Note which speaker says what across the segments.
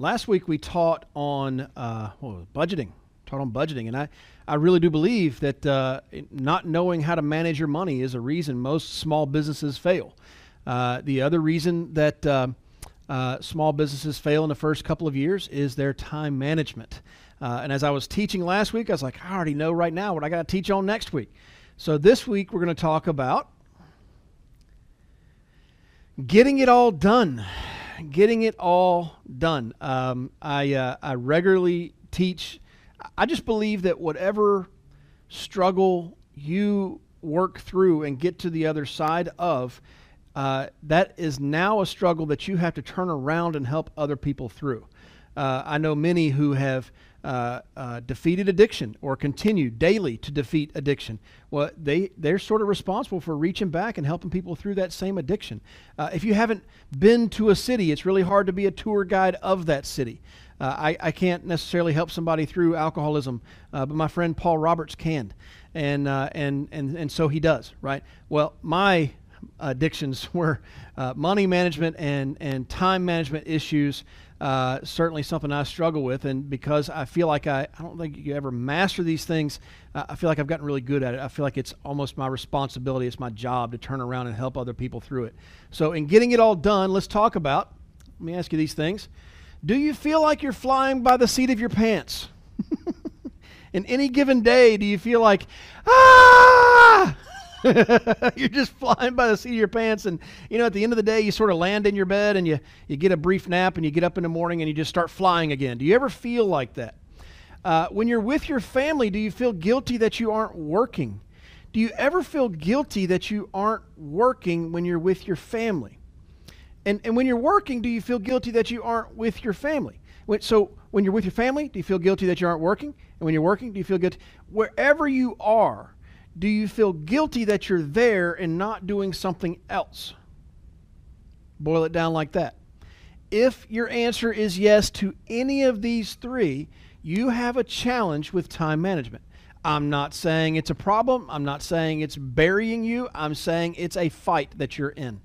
Speaker 1: Last week we taught on uh, budgeting, taught on budgeting, and I, I really do believe that uh, not knowing how to manage your money is a reason most small businesses fail. Uh, the other reason that uh, uh, small businesses fail in the first couple of years is their time management. Uh, and as I was teaching last week, I was like, I already know right now what I got to teach on next week. So this week we're going to talk about getting it all done getting it all done. Um, I uh, I regularly teach. I just believe that whatever struggle you work through and get to the other side of, uh, that is now a struggle that you have to turn around and help other people through. Uh, I know many who have uh, uh, defeated addiction or continue daily to defeat addiction. Well, they, they're sort of responsible for reaching back and helping people through that same addiction. Uh, if you haven't been to a city, it's really hard to be a tour guide of that city. Uh, I, I can't necessarily help somebody through alcoholism, but my friend Paul Roberts can. And, and, and, and so he does, right? Well, my addictions were money management and, and time management issues uh, certainly something I struggle with. And because I feel like I, I don't think you ever master these things, uh, I feel like I've gotten really good at it. I feel like it's almost my responsibility, it's my job to turn around and help other people through it. So, in getting it all done, let's talk about, let me ask you these things. Do you feel like you're flying by the seat of your pants? in any given day, do you feel like, ah! You're just flying by the seat of your pants, and you know, at the end of the day, you sort of land in your bed and you, you get a brief nap and you get up in the morning and you just start flying again. Do you ever feel like that? Uh, when you're with your family, do you feel guilty that you aren't working? Do you ever feel guilty that you aren't working when you're with your family? And, and when you're working, do you feel guilty that you aren't with your family? When, so when you're with your family, do you feel guilty that you aren't working? And when you're working, do you feel guilty? Wherever you are, do you feel guilty that you're there and not doing something else? Boil it down like that. If your answer is yes to any of these three, you have a challenge with time management. I'm not saying it's a problem. I'm not saying it's burying you. I'm saying it's a fight that you're in,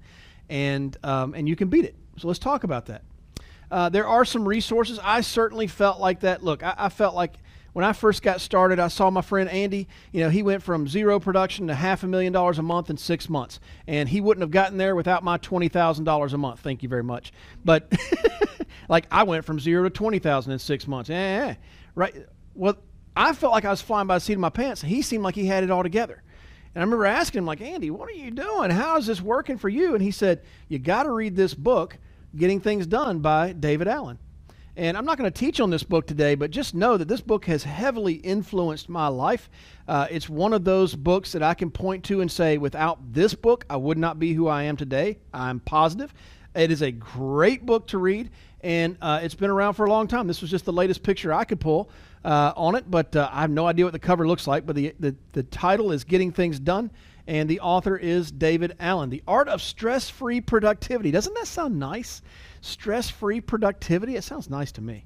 Speaker 1: and um, and you can beat it. So let's talk about that. Uh, there are some resources. I certainly felt like that. Look, I, I felt like when I first got started, I saw my friend Andy. You know, he went from zero production to half a million dollars a month in six months, and he wouldn't have gotten there without my twenty thousand dollars a month. Thank you very much. But like, I went from zero to twenty thousand in six months. Eh, right? Well, I felt like I was flying by the seat of my pants, and he seemed like he had it all together. And I remember asking him, like, Andy, what are you doing? How is this working for you? And he said, You got to read this book, Getting Things Done by David Allen. And I'm not going to teach on this book today, but just know that this book has heavily influenced my life. Uh, it's one of those books that I can point to and say, without this book, I would not be who I am today. I'm positive. It is a great book to read, and uh, it's been around for a long time. This was just the latest picture I could pull uh, on it, but uh, I have no idea what the cover looks like. But the, the, the title is Getting Things Done, and the author is David Allen. The Art of Stress Free Productivity. Doesn't that sound nice? stress free productivity. It sounds nice to me.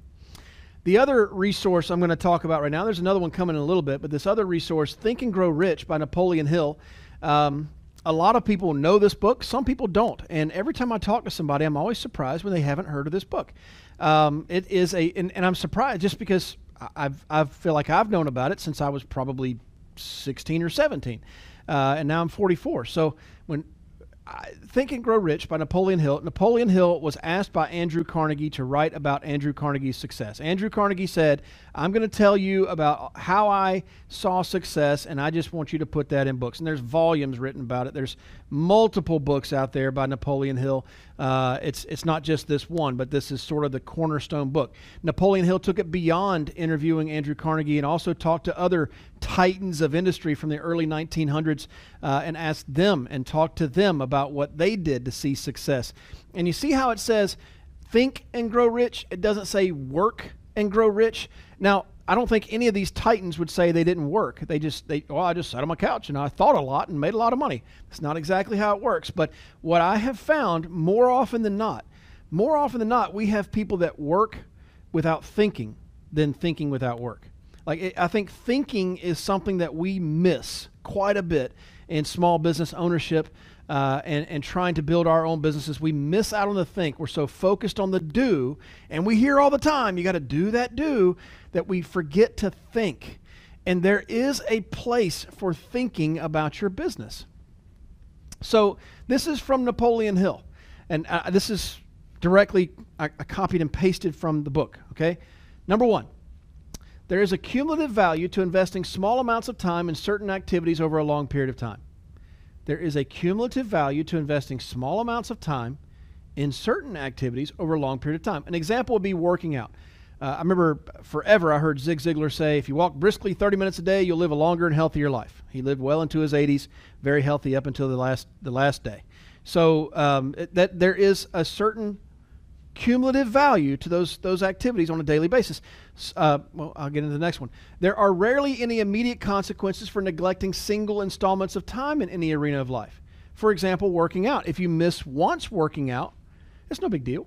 Speaker 1: The other resource I'm going to talk about right now, there's another one coming in a little bit, but this other resource, Think and Grow Rich by Napoleon Hill. Um, a lot of people know this book, some people don't. And every time I talk to somebody, I'm always surprised when they haven't heard of this book. Um, it is a, and, and, I'm surprised just because I've, I feel like I've known about it since I was probably 16 or 17. Uh, and now I'm 44. So when Think and Grow Rich by Napoleon Hill. Napoleon Hill was asked by Andrew Carnegie to write about Andrew Carnegie's success. Andrew Carnegie said, I'm going to tell you about how I saw success, and I just want you to put that in books. And there's volumes written about it. There's multiple books out there by Napoleon Hill. Uh, it's, it's not just this one, but this is sort of the cornerstone book. Napoleon Hill took it beyond interviewing Andrew Carnegie and also talked to other titans of industry from the early 1900s uh, and asked them and talked to them about what they did to see success. And you see how it says, think and grow rich? It doesn't say work and grow rich. Now, I don't think any of these titans would say they didn't work. They just, they, well, I just sat on my couch and I thought a lot and made a lot of money. It's not exactly how it works. But what I have found more often than not, more often than not, we have people that work without thinking than thinking without work. Like, it, I think thinking is something that we miss quite a bit in small business ownership uh, and, and trying to build our own businesses, we miss out on the think. We're so focused on the do, and we hear all the time, you got to do that do, that we forget to think. And there is a place for thinking about your business. So, this is from Napoleon Hill. And uh, this is directly, I, I copied and pasted from the book, okay? Number one, there is a cumulative value to investing small amounts of time in certain activities over a long period of time there is a cumulative value to investing small amounts of time in certain activities over a long period of time. An example would be working out. Uh, I remember forever I heard Zig Ziglar say, if you walk briskly 30 minutes a day, you'll live a longer and healthier life. He lived well into his 80s, very healthy up until the last, the last day. So um, that there is a certain cumulative value to those, those activities on a daily basis. Uh, well, I'll get into the next one. There are rarely any immediate consequences for neglecting single installments of time in any arena of life. For example, working out. If you miss once working out, it's no big deal.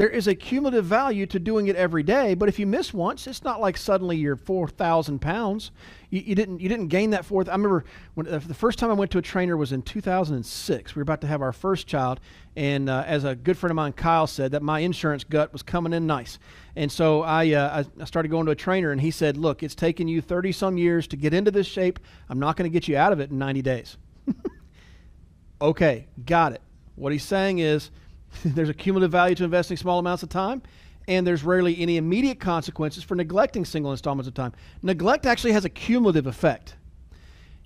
Speaker 1: There is a cumulative value to doing it every day, but if you miss once, it's not like suddenly you're 4,000 pounds. You, you, didn't, you didn't gain that fourth. I remember when, uh, the first time I went to a trainer was in 2006. We were about to have our first child, and uh, as a good friend of mine, Kyle, said, that my insurance gut was coming in nice. And so I, uh, I started going to a trainer, and he said, Look, it's taken you 30 some years to get into this shape. I'm not going to get you out of it in 90 days. okay, got it. What he's saying is, there's a cumulative value to investing small amounts of time, and there's rarely any immediate consequences for neglecting single installments of time. Neglect actually has a cumulative effect.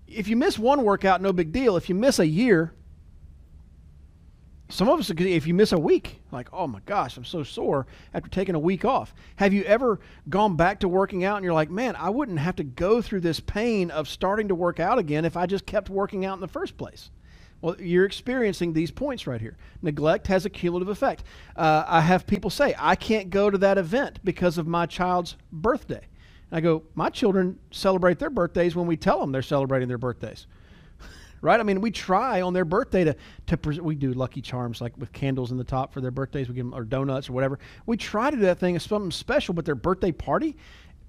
Speaker 1: If you miss one workout, no big deal. If you miss a year, some of us, if you miss a week, like, oh my gosh, I'm so sore after taking a week off. Have you ever gone back to working out and you're like, man, I wouldn't have to go through this pain of starting to work out again if I just kept working out in the first place? Well, you're experiencing these points right here. Neglect has a cumulative effect. Uh, I have people say, I can't go to that event because of my child's birthday. And I go, my children celebrate their birthdays when we tell them they're celebrating their birthdays. right? I mean, we try on their birthday to, to pre- we do Lucky Charms like with candles in the top for their birthdays. We give them or donuts or whatever. We try to do that thing as something special, but their birthday party,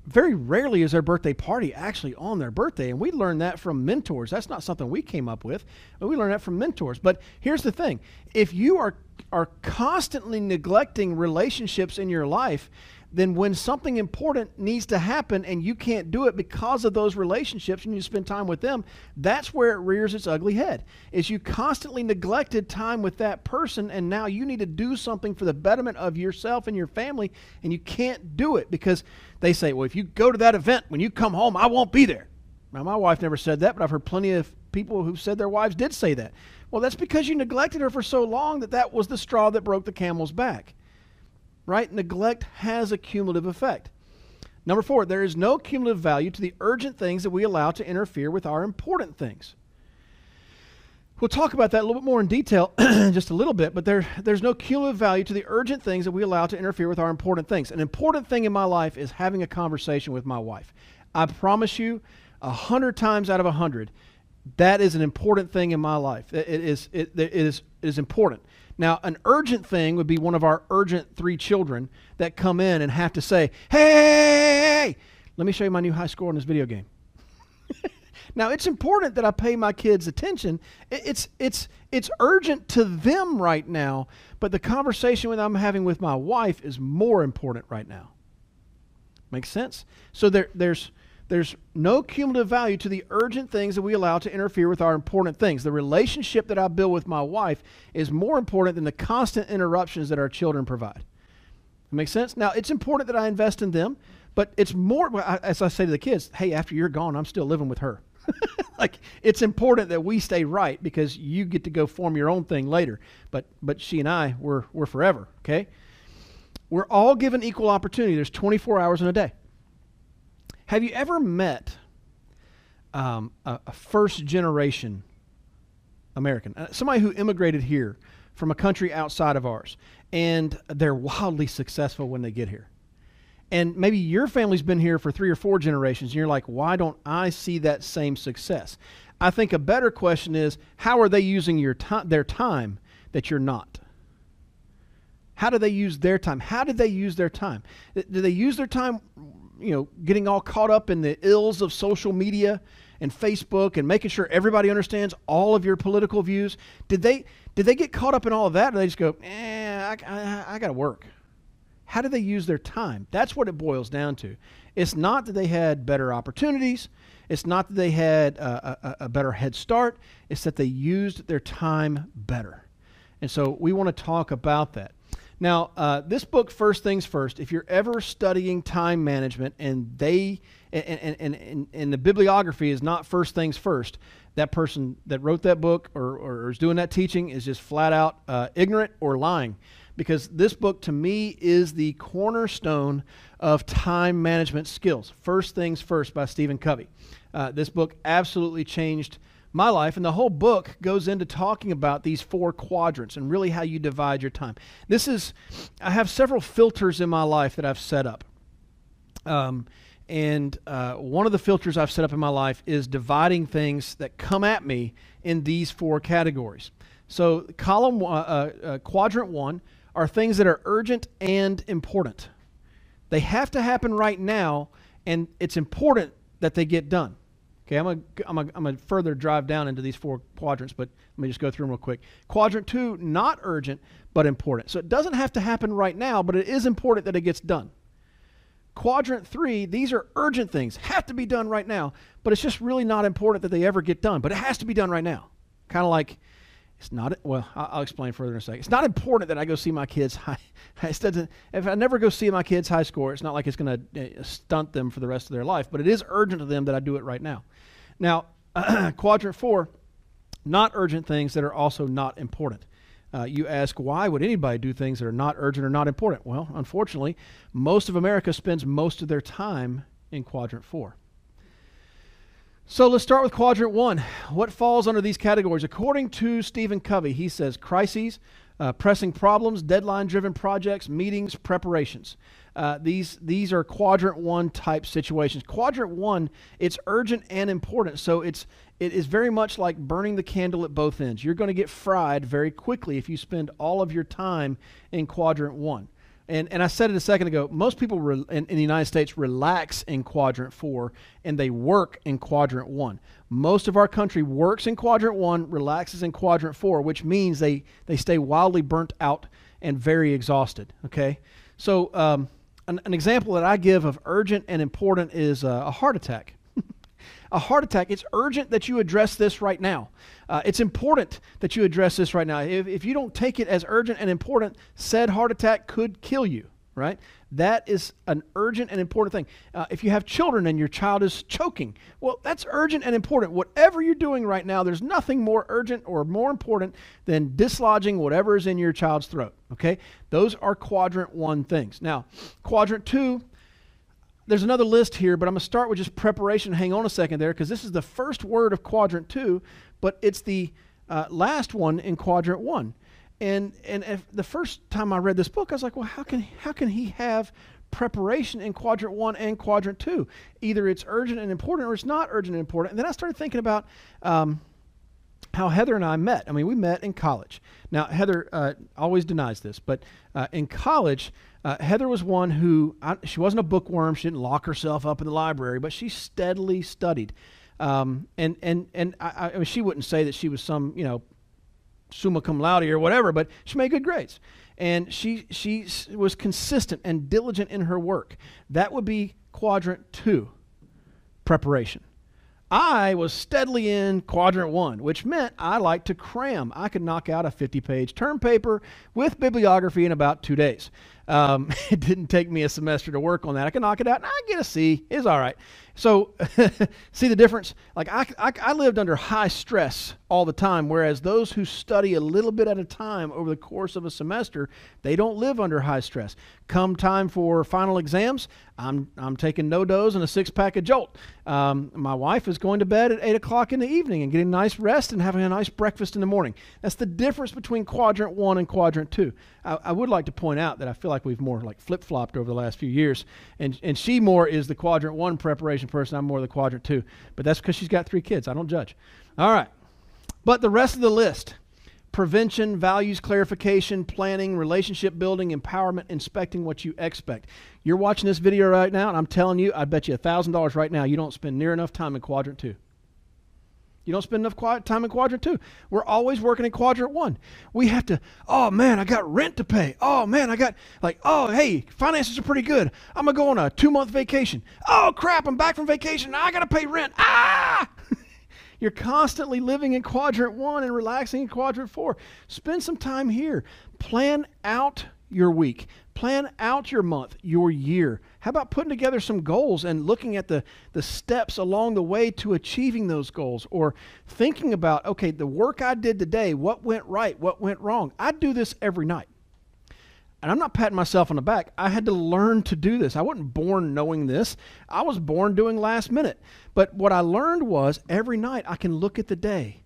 Speaker 1: very rarely is their birthday party actually on their birthday. And we learned that from mentors. That's not something we came up with, but we learned that from mentors. But here's the thing if you are, are constantly neglecting relationships in your life, then when something important needs to happen and you can't do it because of those relationships and you spend time with them, that's where it rears its ugly head. Is you constantly neglected time with that person and now you need to do something for the betterment of yourself and your family and you can't do it because they say, well, if you go to that event, when you come home, I won't be there. Now, my wife never said that, but I've heard plenty of people who said their wives did say that. Well, that's because you neglected her for so long that that was the straw that broke the camel's back right? Neglect has a cumulative effect. Number four, there is no cumulative value to the urgent things that we allow to interfere with our important things. We'll talk about that a little bit more in detail in just a little bit, but there, there's no cumulative value to the urgent things that we allow to interfere with our important things. An important thing in my life is having a conversation with my wife. I promise you, a hundred times out of a hundred, that is an important thing in my life. It, is, it, it, is, it is important. Now, an urgent thing would be one of our urgent three children that come in and have to say, hey, let me show you my new high score in this video game. now, it's important that I pay my kids attention. It's, it's, it's urgent to them right now, but the conversation that I'm having with my wife is more important right now. Makes sense? So there, there's there's no cumulative value to the urgent things that we allow to interfere with our important things. The relationship that I build with my wife is more important than the constant interruptions that our children provide. That makes sense? Now, it's important that I invest in them, but it's more, as I say to the kids, hey, after you're gone, I'm still living with her. like it's important that we stay right because you get to go form your own thing later. But but she and I we're we're forever, okay? We're all given equal opportunity. There's 24 hours in a day. Have you ever met um, a, a, first generation American, uh, somebody who immigrated here from a country outside of ours, and they're wildly successful when they get here? And maybe your family's been here for three or four generations, and you're like, why don't I see that same success? I think a better question is, how are they using your time, their time that you're not? How do they use their time? How did they use their time? Do they use their time, you know, getting all caught up in the ills of social media and Facebook and making sure everybody understands all of your political views? Did they did they get caught up in all of that, or they just go, eh, I, I, I got to work? How do they use their time? That's what it boils down to. It's not that they had better opportunities. It's not that they had a, a, a better head start. It's that they used their time better. And so we want to talk about that. Now, uh, this book, First Things First, if you're ever studying time management and they and, and, and, and the bibliography is not First Things First, that person that wrote that book or, or is doing that teaching is just flat out uh, ignorant or lying. Because this book, to me, is the cornerstone of time management skills. First Things First by Stephen Covey. Uh, this book absolutely changed my life. And the whole book goes into talking about these four quadrants and really how you divide your time. This is, I have several filters in my life that I've set up. Um, and uh, one of the filters I've set up in my life is dividing things that come at me in these four categories. So, column uh, uh, quadrant one are things that are urgent and important. They have to happen right now, and it's important that they get done. Okay, I'm going I'm I'm to further drive down into these four quadrants, but let me just go through them real quick. Quadrant two, not urgent, but important. So it doesn't have to happen right now, but it is important that it gets done. Quadrant three, these are urgent things, have to be done right now, but it's just really not important that they ever get done, but it has to be done right now. Kind of like it's not well. I'll explain further in a second. It's not important that I go see my kids high. if I never go see my kids high score, it's not like it's going to uh, stunt them for the rest of their life. But it is urgent to them that I do it right now. Now, quadrant four, not urgent things that are also not important. Uh, you ask, why would anybody do things that are not urgent or not important? Well, unfortunately, most of America spends most of their time in quadrant four. So let's start with quadrant one. What falls under these categories? According to Stephen Covey, he says crises, uh, pressing problems, deadline driven projects, meetings, preparations. Uh, these, these are quadrant one type situations. Quadrant one, it's urgent and important. So it's, it is very much like burning the candle at both ends. You're going to get fried very quickly if you spend all of your time in quadrant one. And, and I said it a second ago, most people re, in, in, the United States relax in quadrant four and they work in quadrant one. Most of our country works in quadrant one, relaxes in quadrant four, which means they, they stay wildly burnt out and very exhausted. Okay? So, um, an, an, example that I give of urgent and important is uh, a heart attack a heart attack, it's urgent that you address this right now. Uh, it's important that you address this right now. If, if you don't take it as urgent and important, said heart attack could kill you, right? That is an urgent and important thing. Uh, if you have children and your child is choking, well, that's urgent and important. Whatever you're doing right now, there's nothing more urgent or more important than dislodging whatever is in your child's throat, okay? Those are quadrant one things. Now, quadrant two, there's another list here, but I'm going to start with just preparation. Hang on a second there, because this is the first word of quadrant two, but it's the uh, last one in quadrant one. And and the first time I read this book, I was like, well, how can how can he have preparation in quadrant one and quadrant two? Either it's urgent and important, or it's not urgent and important. And then I started thinking about. Um, how Heather and I met. I mean, we met in college. Now, Heather uh, always denies this, but uh, in college, uh, Heather was one who, I, she wasn't a bookworm. She didn't lock herself up in the library, but she steadily studied. Um, and and, and I, I mean, she wouldn't say that she was some, you know, summa cum laude or whatever, but she made good grades. And she, she was consistent and diligent in her work. That would be quadrant two preparation. I was steadily in quadrant one, which meant I liked to cram. I could knock out a 50 page term paper with bibliography in about two days. Um, it didn't take me a semester to work on that. I could knock it out and I get a C. It's all right. So, see the difference? Like, I, I, I, lived under high stress all the time, whereas those who study a little bit at a time over the course of a semester, they don't live under high stress. Come time for final exams, I'm, I'm taking NoDoz and a six pack of Jolt. Um, my wife is going to bed at 8 o'clock in the evening and getting nice rest and having a nice breakfast in the morning. That's the difference between quadrant one and quadrant two. I, I would like to point out that I feel like like we've more like flip flopped over the last few years. And and she more is the quadrant one preparation person. I'm more the quadrant two. But that's because she's got three kids. I don't judge. All right. But the rest of the list prevention, values clarification, planning, relationship building, empowerment, inspecting what you expect. You're watching this video right now, and I'm telling you, I bet you $1,000 right now you don't spend near enough time in quadrant two. You don't spend enough time in quadrant two. We're always working in quadrant one. We have to, oh man, I got rent to pay. Oh man, I got, like, oh hey, finances are pretty good. I'm to go on a two month vacation. Oh crap, I'm back from vacation. Now I got to pay rent. Ah! You're constantly living in quadrant one and relaxing in quadrant four. Spend some time here. Plan out your week. Plan out your month, your year. How about putting together some goals and looking at the, the steps along the way to achieving those goals? Or thinking about, okay, the work I did today, what went right, what went wrong? I do this every night and I'm not patting myself on the back. I had to learn to do this. I wasn't born knowing this. I was born doing last minute. But what I learned was every night I can look at the day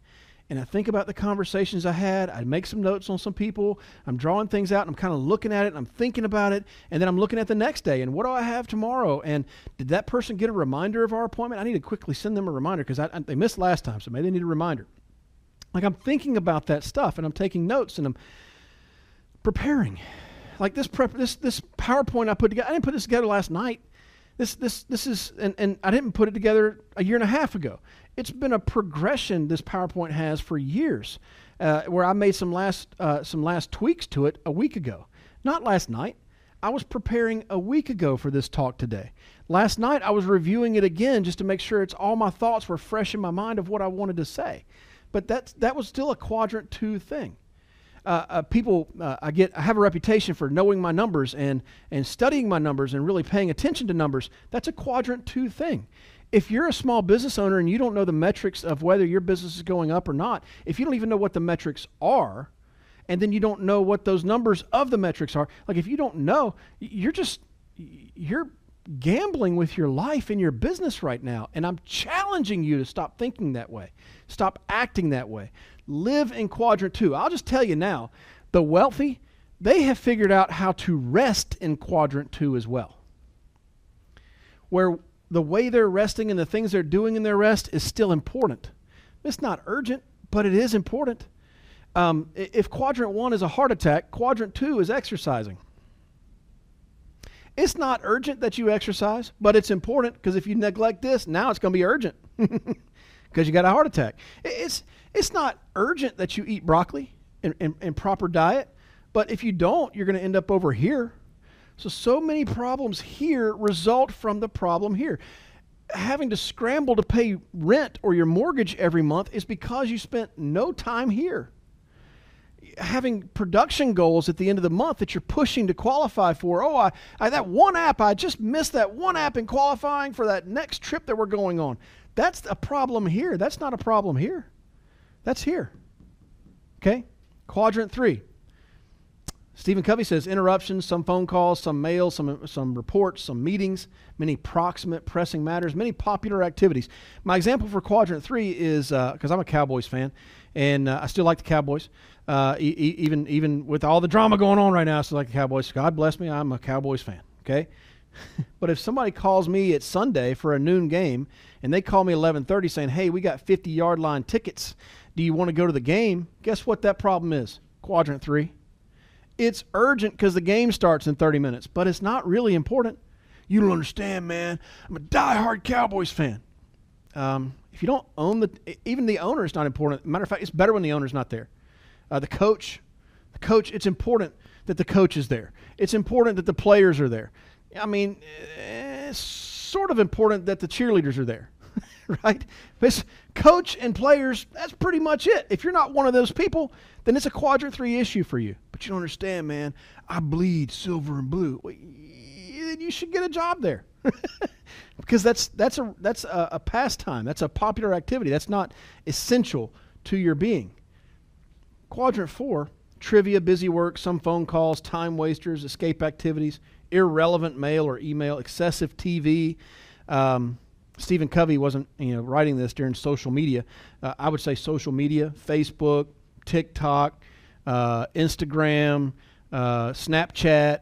Speaker 1: and I think about the conversations I had. I make some notes on some people. I'm drawing things out and I'm kind of looking at it and I'm thinking about it. And then I'm looking at the next day and what do I have tomorrow? And did that person get a reminder of our appointment? I need to quickly send them a reminder because they missed last time, so maybe they need a reminder. Like I'm thinking about that stuff and I'm taking notes and I'm preparing like this prep this this PowerPoint I put together. I didn't put this together last night. This this this is and, and I didn't put it together a year and a half ago. It's been a progression this PowerPoint has for years, uh, where I made some last uh, some last tweaks to it a week ago, not last night. I was preparing a week ago for this talk today. Last night I was reviewing it again just to make sure it's all my thoughts were fresh in my mind of what I wanted to say. But that that was still a quadrant two thing uh, uh, people, uh, I get, I have a reputation for knowing my numbers and and studying my numbers and really paying attention to numbers. That's a quadrant two thing. If you're a small business owner and you don't know the metrics of whether your business is going up or not, if you don't even know what the metrics are, and then you don't know what those numbers of the metrics are, like if you don't know, you're just you're gambling with your life and your business right now. And I'm challenging you to stop thinking that way. Stop acting that way live in quadrant two. I'll just tell you now the wealthy, they have figured out how to rest in quadrant two as well. Where the way they're resting and the things they're doing in their rest is still important. It's not urgent, but it is important. Um, if quadrant one is a heart attack, quadrant two is exercising. It's not urgent that you exercise, but it's important because if you neglect this, now it's going to be urgent because you got a heart attack. It's it's not urgent that you eat broccoli and proper diet, but if you don't, you're going to end up over here. So, so many problems here result from the problem here. Having to scramble to pay rent or your mortgage every month is because you spent no time here. Having production goals at the end of the month that you're pushing to qualify for. Oh, I, I that one app, I just missed that one app in qualifying for that next trip that we're going on. That's a problem here. That's not a problem here. That's here. Okay? Quadrant three. Stephen Covey says interruptions, some phone calls, some mail, some, some reports, some meetings, many proximate pressing matters, many popular activities. My example for quadrant three is because uh, I'm a Cowboys fan and uh, I still like the Cowboys. Uh, e- even even with all the drama going on right now, I still like the Cowboys. God bless me, I'm a Cowboys fan. Okay, but if somebody calls me at Sunday for a noon game and they call me 11:30 saying, "Hey, we got 50 yard line tickets do you want to go to the game? Guess what that problem is? Quadrant three. It's urgent because the game starts in 30 minutes, but it's not really important. You don't understand, man. I'm a die-hard Cowboys fan. Um, if you don't own the, even the owner is not important. Matter of fact, it's better when the owner's not there. Uh, the coach, the coach, it's important that the coach is there. It's important that the players are there. I mean, it's sort of important that the cheerleaders are there. right? This coach and players, that's pretty much it. If you're not one of those people, then it's a quadrant three issue for you. But you don't understand, man. I bleed silver and blue. Well, you should get a job there. because that's that's a that's a, a pastime. That's a popular activity. That's not essential to your being. Quadrant four, trivia, busy work, some phone calls, time wasters, escape activities, irrelevant mail or email, excessive TV, um, Stephen Covey wasn't you know writing this during social media. Uh, I would say social media, Facebook, TikTok, uh, Instagram, uh, Snapchat,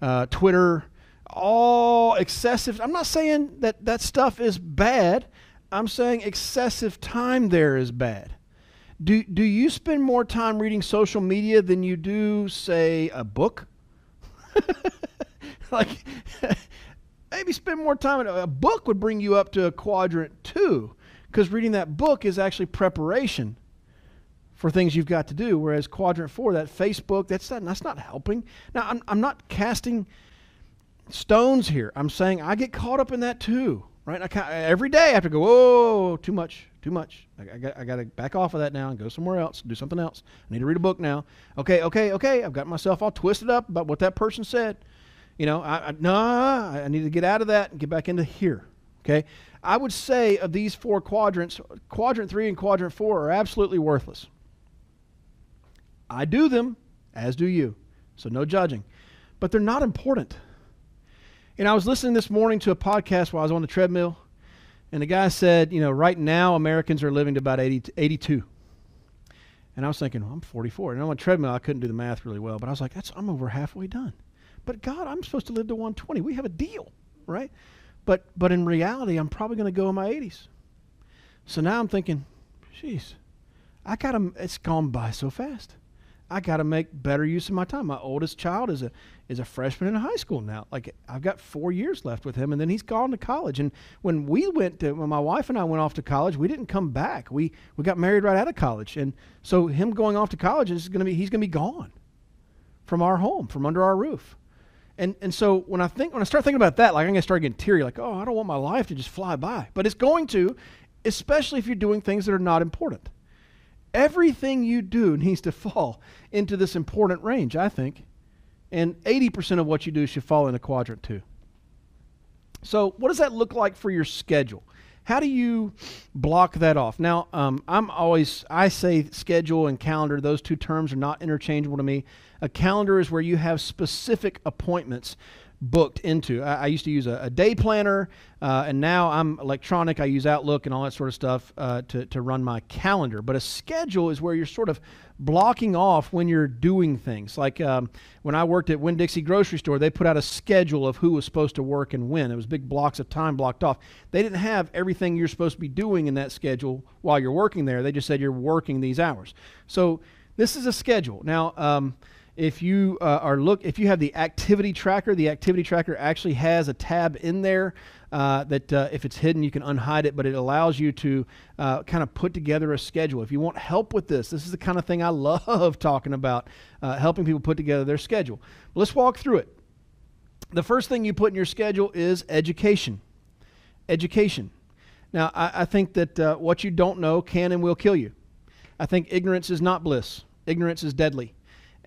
Speaker 1: uh, Twitter, all excessive. I'm not saying that that stuff is bad. I'm saying excessive time there is bad. Do, do you spend more time reading social media than you do, say, a book? like, maybe spend more time. A book would bring you up to a quadrant two, because reading that book is actually preparation for things you've got to do. Whereas quadrant four, that Facebook, that's not, that's not helping. Now, I'm, I'm not casting stones here. I'm saying I get caught up in that too, right? I every day I have to go, whoa, too much, too much. I, I got, I got to back off of that now and go somewhere else, do something else. I need to read a book now. Okay, okay, okay. I've got myself all twisted up about what that person said. You know, I, I no, I need to get out of that and get back into here. Okay, I would say of these four quadrants, quadrant three and quadrant four are absolutely worthless. I do them, as do you. So no judging. But they're not important. And I was listening this morning to a podcast while I was on the treadmill, and the guy said, you know, right now Americans are living to about 80, 82. And I was thinking, well, I'm 44. And on a treadmill, I couldn't do the math really well, but I was like, that's, I'm over halfway done. But God, I'm supposed to live to 120. We have a deal, right? But, but in reality, I'm probably going to go in my 80s. So now I'm thinking, geez, I got to, it's gone by so fast. I got to make better use of my time. My oldest child is a is a freshman in high school now. Like I've got four years left with him, and then he's gone to college. And when we went to, when my wife and I went off to college, we didn't come back. We we got married right out of college, and so him going off to college is going to be he's going to be gone from our home, from under our roof. And and so when I think when I start thinking about that, like I'm going to start getting teary. Like oh, I don't want my life to just fly by, but it's going to, especially if you're doing things that are not important. Everything you do needs to fall into this important range, I think. And 80% of what you do should fall into quadrant two. So, what does that look like for your schedule? How do you block that off? Now, um, I'm always, I say schedule and calendar, those two terms are not interchangeable to me. A calendar is where you have specific appointments booked into. I, I used to use a, a day planner, uh, and now I'm electronic. I use Outlook and all that sort of stuff uh, to, to run my calendar. But a schedule is where you're sort of blocking off when you're doing things. Like um, when I worked at Winn Dixie Grocery Store, they put out a schedule of who was supposed to work and when. It was big blocks of time blocked off. They didn't have everything you're supposed to be doing in that schedule while you're working there. They just said you're working these hours. So this is a schedule. Now, um, if you uh, are look if you have the activity tracker the activity tracker actually has a tab in there uh, that uh, if it's hidden you can unhide it but it allows you to uh, kind of put together a schedule. If you want help with this this is the kind of thing i love talking about uh, helping people put together their schedule. Let's walk through it. The first thing you put in your schedule is education. Education. Now i, I think that uh, what you don't know can and will kill you. I think ignorance is not bliss. Ignorance is deadly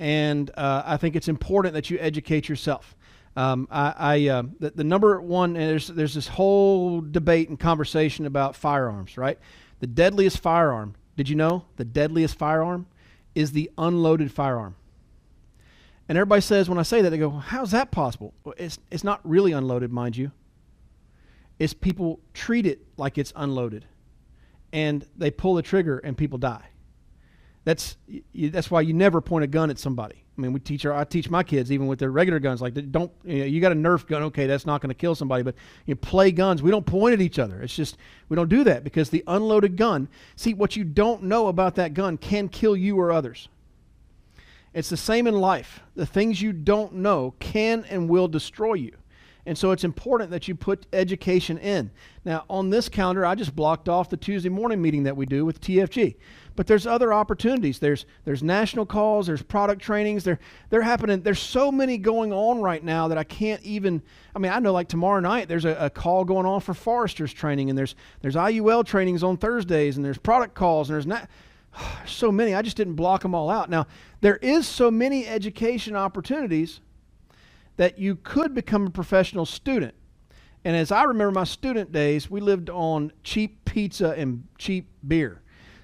Speaker 1: and uh, I think it's important that you educate yourself. Um, I, I uh, the, the, number one, and there's there's this whole debate and conversation about firearms, right? The deadliest firearm. Did you know the deadliest firearm is the unloaded firearm? And everybody says when I say that, they go, "How's that possible?" Well, it's it's not really unloaded, mind you. It's people treat it like it's unloaded, and they pull the trigger and people die. That's that's why you never point a gun at somebody. I mean, we teach our I teach my kids even with their regular guns like don't you, know, you got a Nerf gun, okay, that's not going to kill somebody, but you know, play guns. We don't point at each other. It's just we don't do that because the unloaded gun. See what you don't know about that gun can kill you or others. It's the same in life. The things you don't know can and will destroy you. And so it's important that you put education in. Now, on this calendar, I just blocked off the Tuesday morning meeting that we do with TFG. But there's other opportunities. There's there's national calls, there's product trainings, they're they're happening. There's so many going on right now that I can't even I mean, I know like tomorrow night there's a, a call going on for foresters training and there's there's IUL trainings on Thursdays and there's product calls and there's not so many. I just didn't block them all out. Now, there is so many education opportunities that you could become a professional student. And as I remember my student days, we lived on cheap pizza and cheap beer.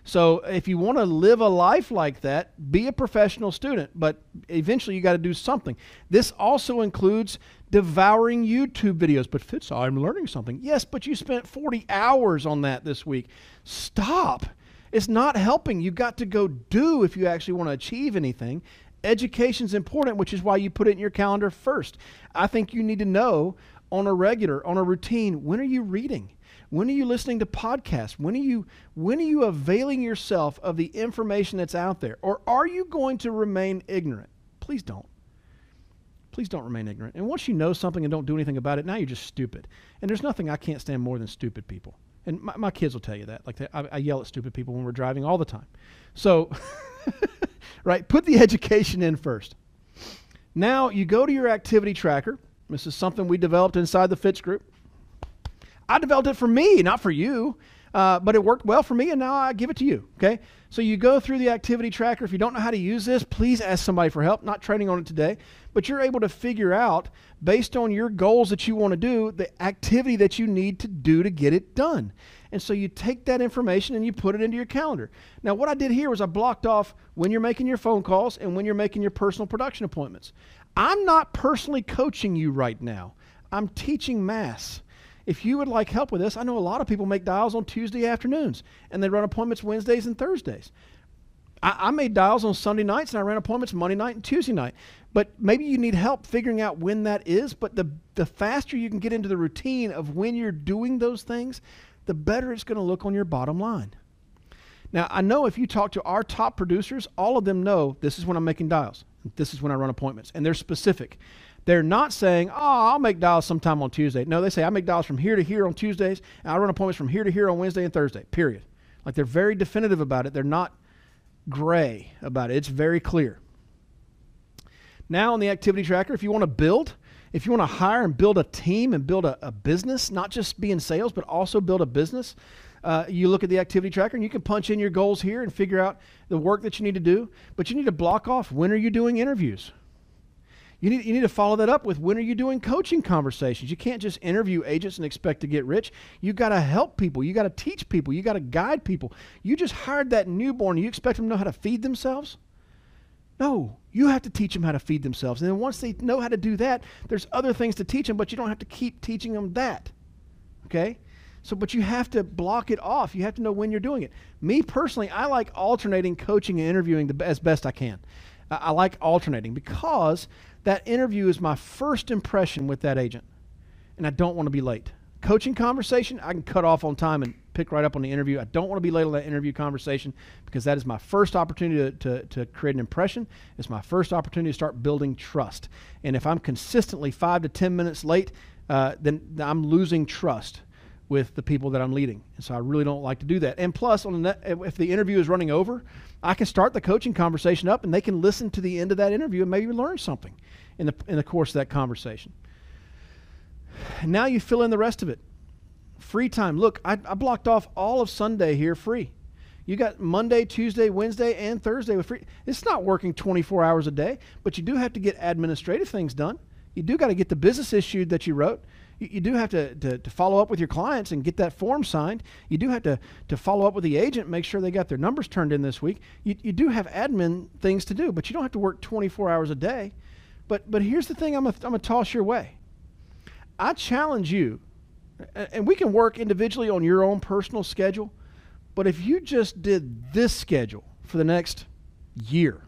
Speaker 1: So if you want to live a life like that, be a professional student, but eventually you got to do something. This also includes devouring YouTube videos. But Fitz, I'm learning something. Yes, but you spent 40 hours on that this week. Stop. It's not helping. You got to go do if you actually want to achieve anything. Education's important, which is why you put it in your calendar first. I think you need to know on a regular, on a routine, when are you reading? When are you listening to podcasts? When are you when are you availing yourself of the information that's out there? Or are you going to remain ignorant? Please don't. Please don't remain ignorant. And once you know something and don't do anything about it, now you're just stupid. And there's nothing I can't stand more than stupid people. And my, my kids will tell you that. Like they, I, I yell at stupid people when we're driving all the time. So, right, put the education in first. Now you go to your activity tracker. This is something we developed inside the Fitz group. I developed it for me, not for you. Uh, but it worked well for me, and now I give it to you. Okay? So you go through the activity tracker. If you don't know how to use this, please ask somebody for help. Not training on it today, but you're able to figure out, based on your goals that you want to do, the activity that you need to do to get it done. And so you take that information and you put it into your calendar. Now, what I did here was I blocked off when you're making your phone calls and when you're making your personal production appointments. I'm not personally coaching you right now, I'm teaching mass. If you would like help with this, I know a lot of people make dials on Tuesday afternoons and they run appointments Wednesdays and Thursdays. I, I, made dials on Sunday nights and I ran appointments Monday night and Tuesday night. But maybe you need help figuring out when that is. But the, the faster you can get into the routine of when you're doing those things, the better it's going to look on your bottom line. Now, I know if you talk to our top producers, all of them know this is when I'm making dials. This is when I run appointments. And they're specific. They're not saying, oh, I'll make dials sometime on Tuesday. No, they say, I make dials from here to here on Tuesdays, and I run appointments from here to here on Wednesday and Thursday, period. Like they're very definitive about it. They're not gray about it. It's very clear. Now, on the activity tracker, if you want to build, if you want to hire and build a team and build a, a business, not just be in sales, but also build a business, uh, you look at the activity tracker and you can punch in your goals here and figure out the work that you need to do. But you need to block off when are you doing interviews? You need, you need to follow that up with when are you doing coaching conversations? You can't just interview agents and expect to get rich. You got to help people. You got to teach people. You got to guide people. You just hired that newborn. You expect them to know how to feed themselves? No, you have to teach them how to feed themselves. And then once they know how to do that, there's other things to teach them, but you don't have to keep teaching them that. Okay? So, but you have to block it off. You have to know when you're doing it. Me personally, I like alternating coaching and interviewing the, as best I can. I, like alternating because that interview is my first impression with that agent, and I don't want to be late. Coaching conversation, I can cut off on time and pick right up on the interview. I don't want to be late on that interview conversation because that is my first opportunity to, to, to create an impression. It's my first opportunity to start building trust. And if I'm consistently five to 10 minutes late, uh, then I'm losing trust with the people that I'm leading. And so I really don't like to do that. And plus, on the if the interview is running over, I can start the coaching conversation up and they can listen to the end of that interview and maybe learn something in the, in the course of that conversation. Now you fill in the rest of it. Free time. Look, I, I blocked off all of Sunday here free. You got Monday, Tuesday, Wednesday, and Thursday with free. It's not working 24 hours a day, but you do have to get administrative things done. You do got to get the business issued that you wrote you, you do have to, to, to, follow up with your clients and get that form signed. You do have to, to follow up with the agent, make sure they got their numbers turned in this week. You, you do have admin things to do, but you don't have to work 24 hours a day. But, but here's the thing I'm going to toss your way. I challenge you, and we can work individually on your own personal schedule, but if you just did this schedule for the next year,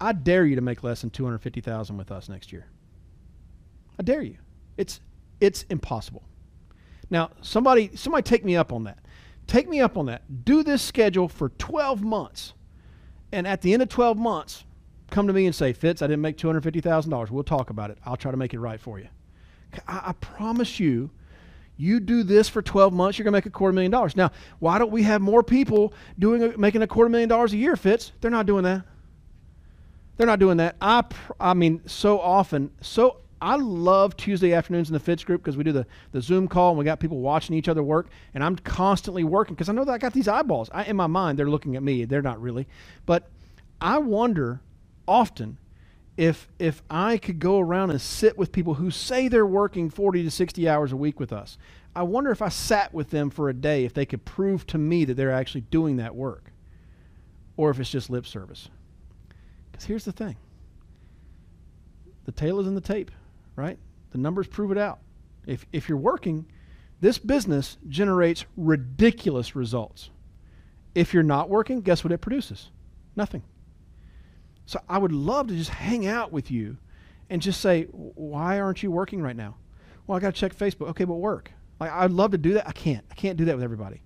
Speaker 1: I dare you to make less than 250,000 with us next year. I dare you. It's it's impossible. Now, somebody somebody take me up on that. Take me up on that. Do this schedule for 12 months. And at the end of 12 months, come to me and say, Fitz, I didn't make $250,000. We'll talk about it. I'll try to make it right for you. I, I promise you, you do this for 12 months, you're going to make a quarter million dollars. Now, why don't we have more people doing making a quarter million dollars a year, Fitz? They're not doing that. They're not doing that. I, I mean, so often, so I love Tuesday afternoons in the Fitz group because we do the, the Zoom call and we got people watching each other work. And I'm constantly working because I know that I got these eyeballs. I, in my mind, they're looking at me. They're not really. But I wonder often if, if I could go around and sit with people who say they're working 40 to 60 hours a week with us. I wonder if I sat with them for a day, if they could prove to me that they're actually doing that work or if it's just lip service. Because here's the thing the tail is in the tape right? The numbers prove it out. If, if you're working, this business generates ridiculous results. If you're not working, guess what it produces? Nothing. So I would love to just hang out with you and just say, why aren't you working right now? Well, I got to check Facebook. Okay, but work. Like I'd love to do that. I can't. I can't do that with everybody.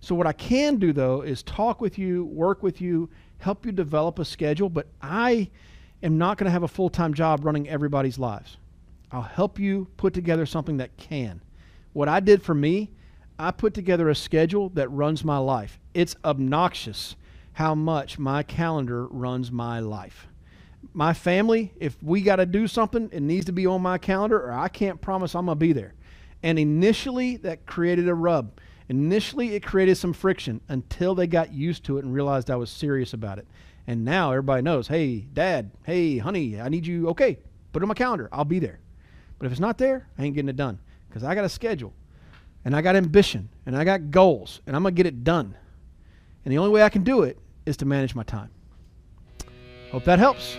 Speaker 1: So what I can do though is talk with you, work with you, help you develop a schedule, but I am not going to have a full-time job running everybody's lives. I'll help you put together something that can. What I did for me, I put together a schedule that runs my life. It's obnoxious how much my calendar runs my life. My family, if we got to do something, it needs to be on my calendar, or I can't promise I'm going to be there. And initially, that created a rub. Initially, it created some friction until they got used to it and realized I was serious about it. And now everybody knows hey, dad, hey, honey, I need you. Okay, put it on my calendar. I'll be there. But if it's not there, I ain't getting it done because I got a schedule and I got ambition and I got goals and I'm going to get it done. And the only way I can do it is to manage my time. Hope that helps.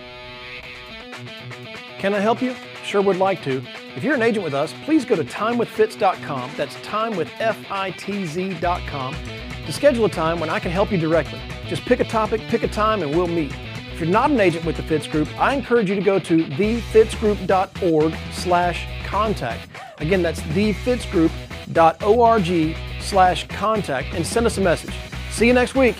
Speaker 2: Can I help you? Sure would like to. If you're an agent with us, please go to timewithfitz.com. That's timewithfitz.com to schedule a time when I can help you directly. Just pick a topic, pick a time, and we'll meet. If you're not an agent with the Fitz Group, I encourage you to go to thefitzgroup.org slash contact. Again, that's thefitzgroup.org slash contact and send us a message. See you next week.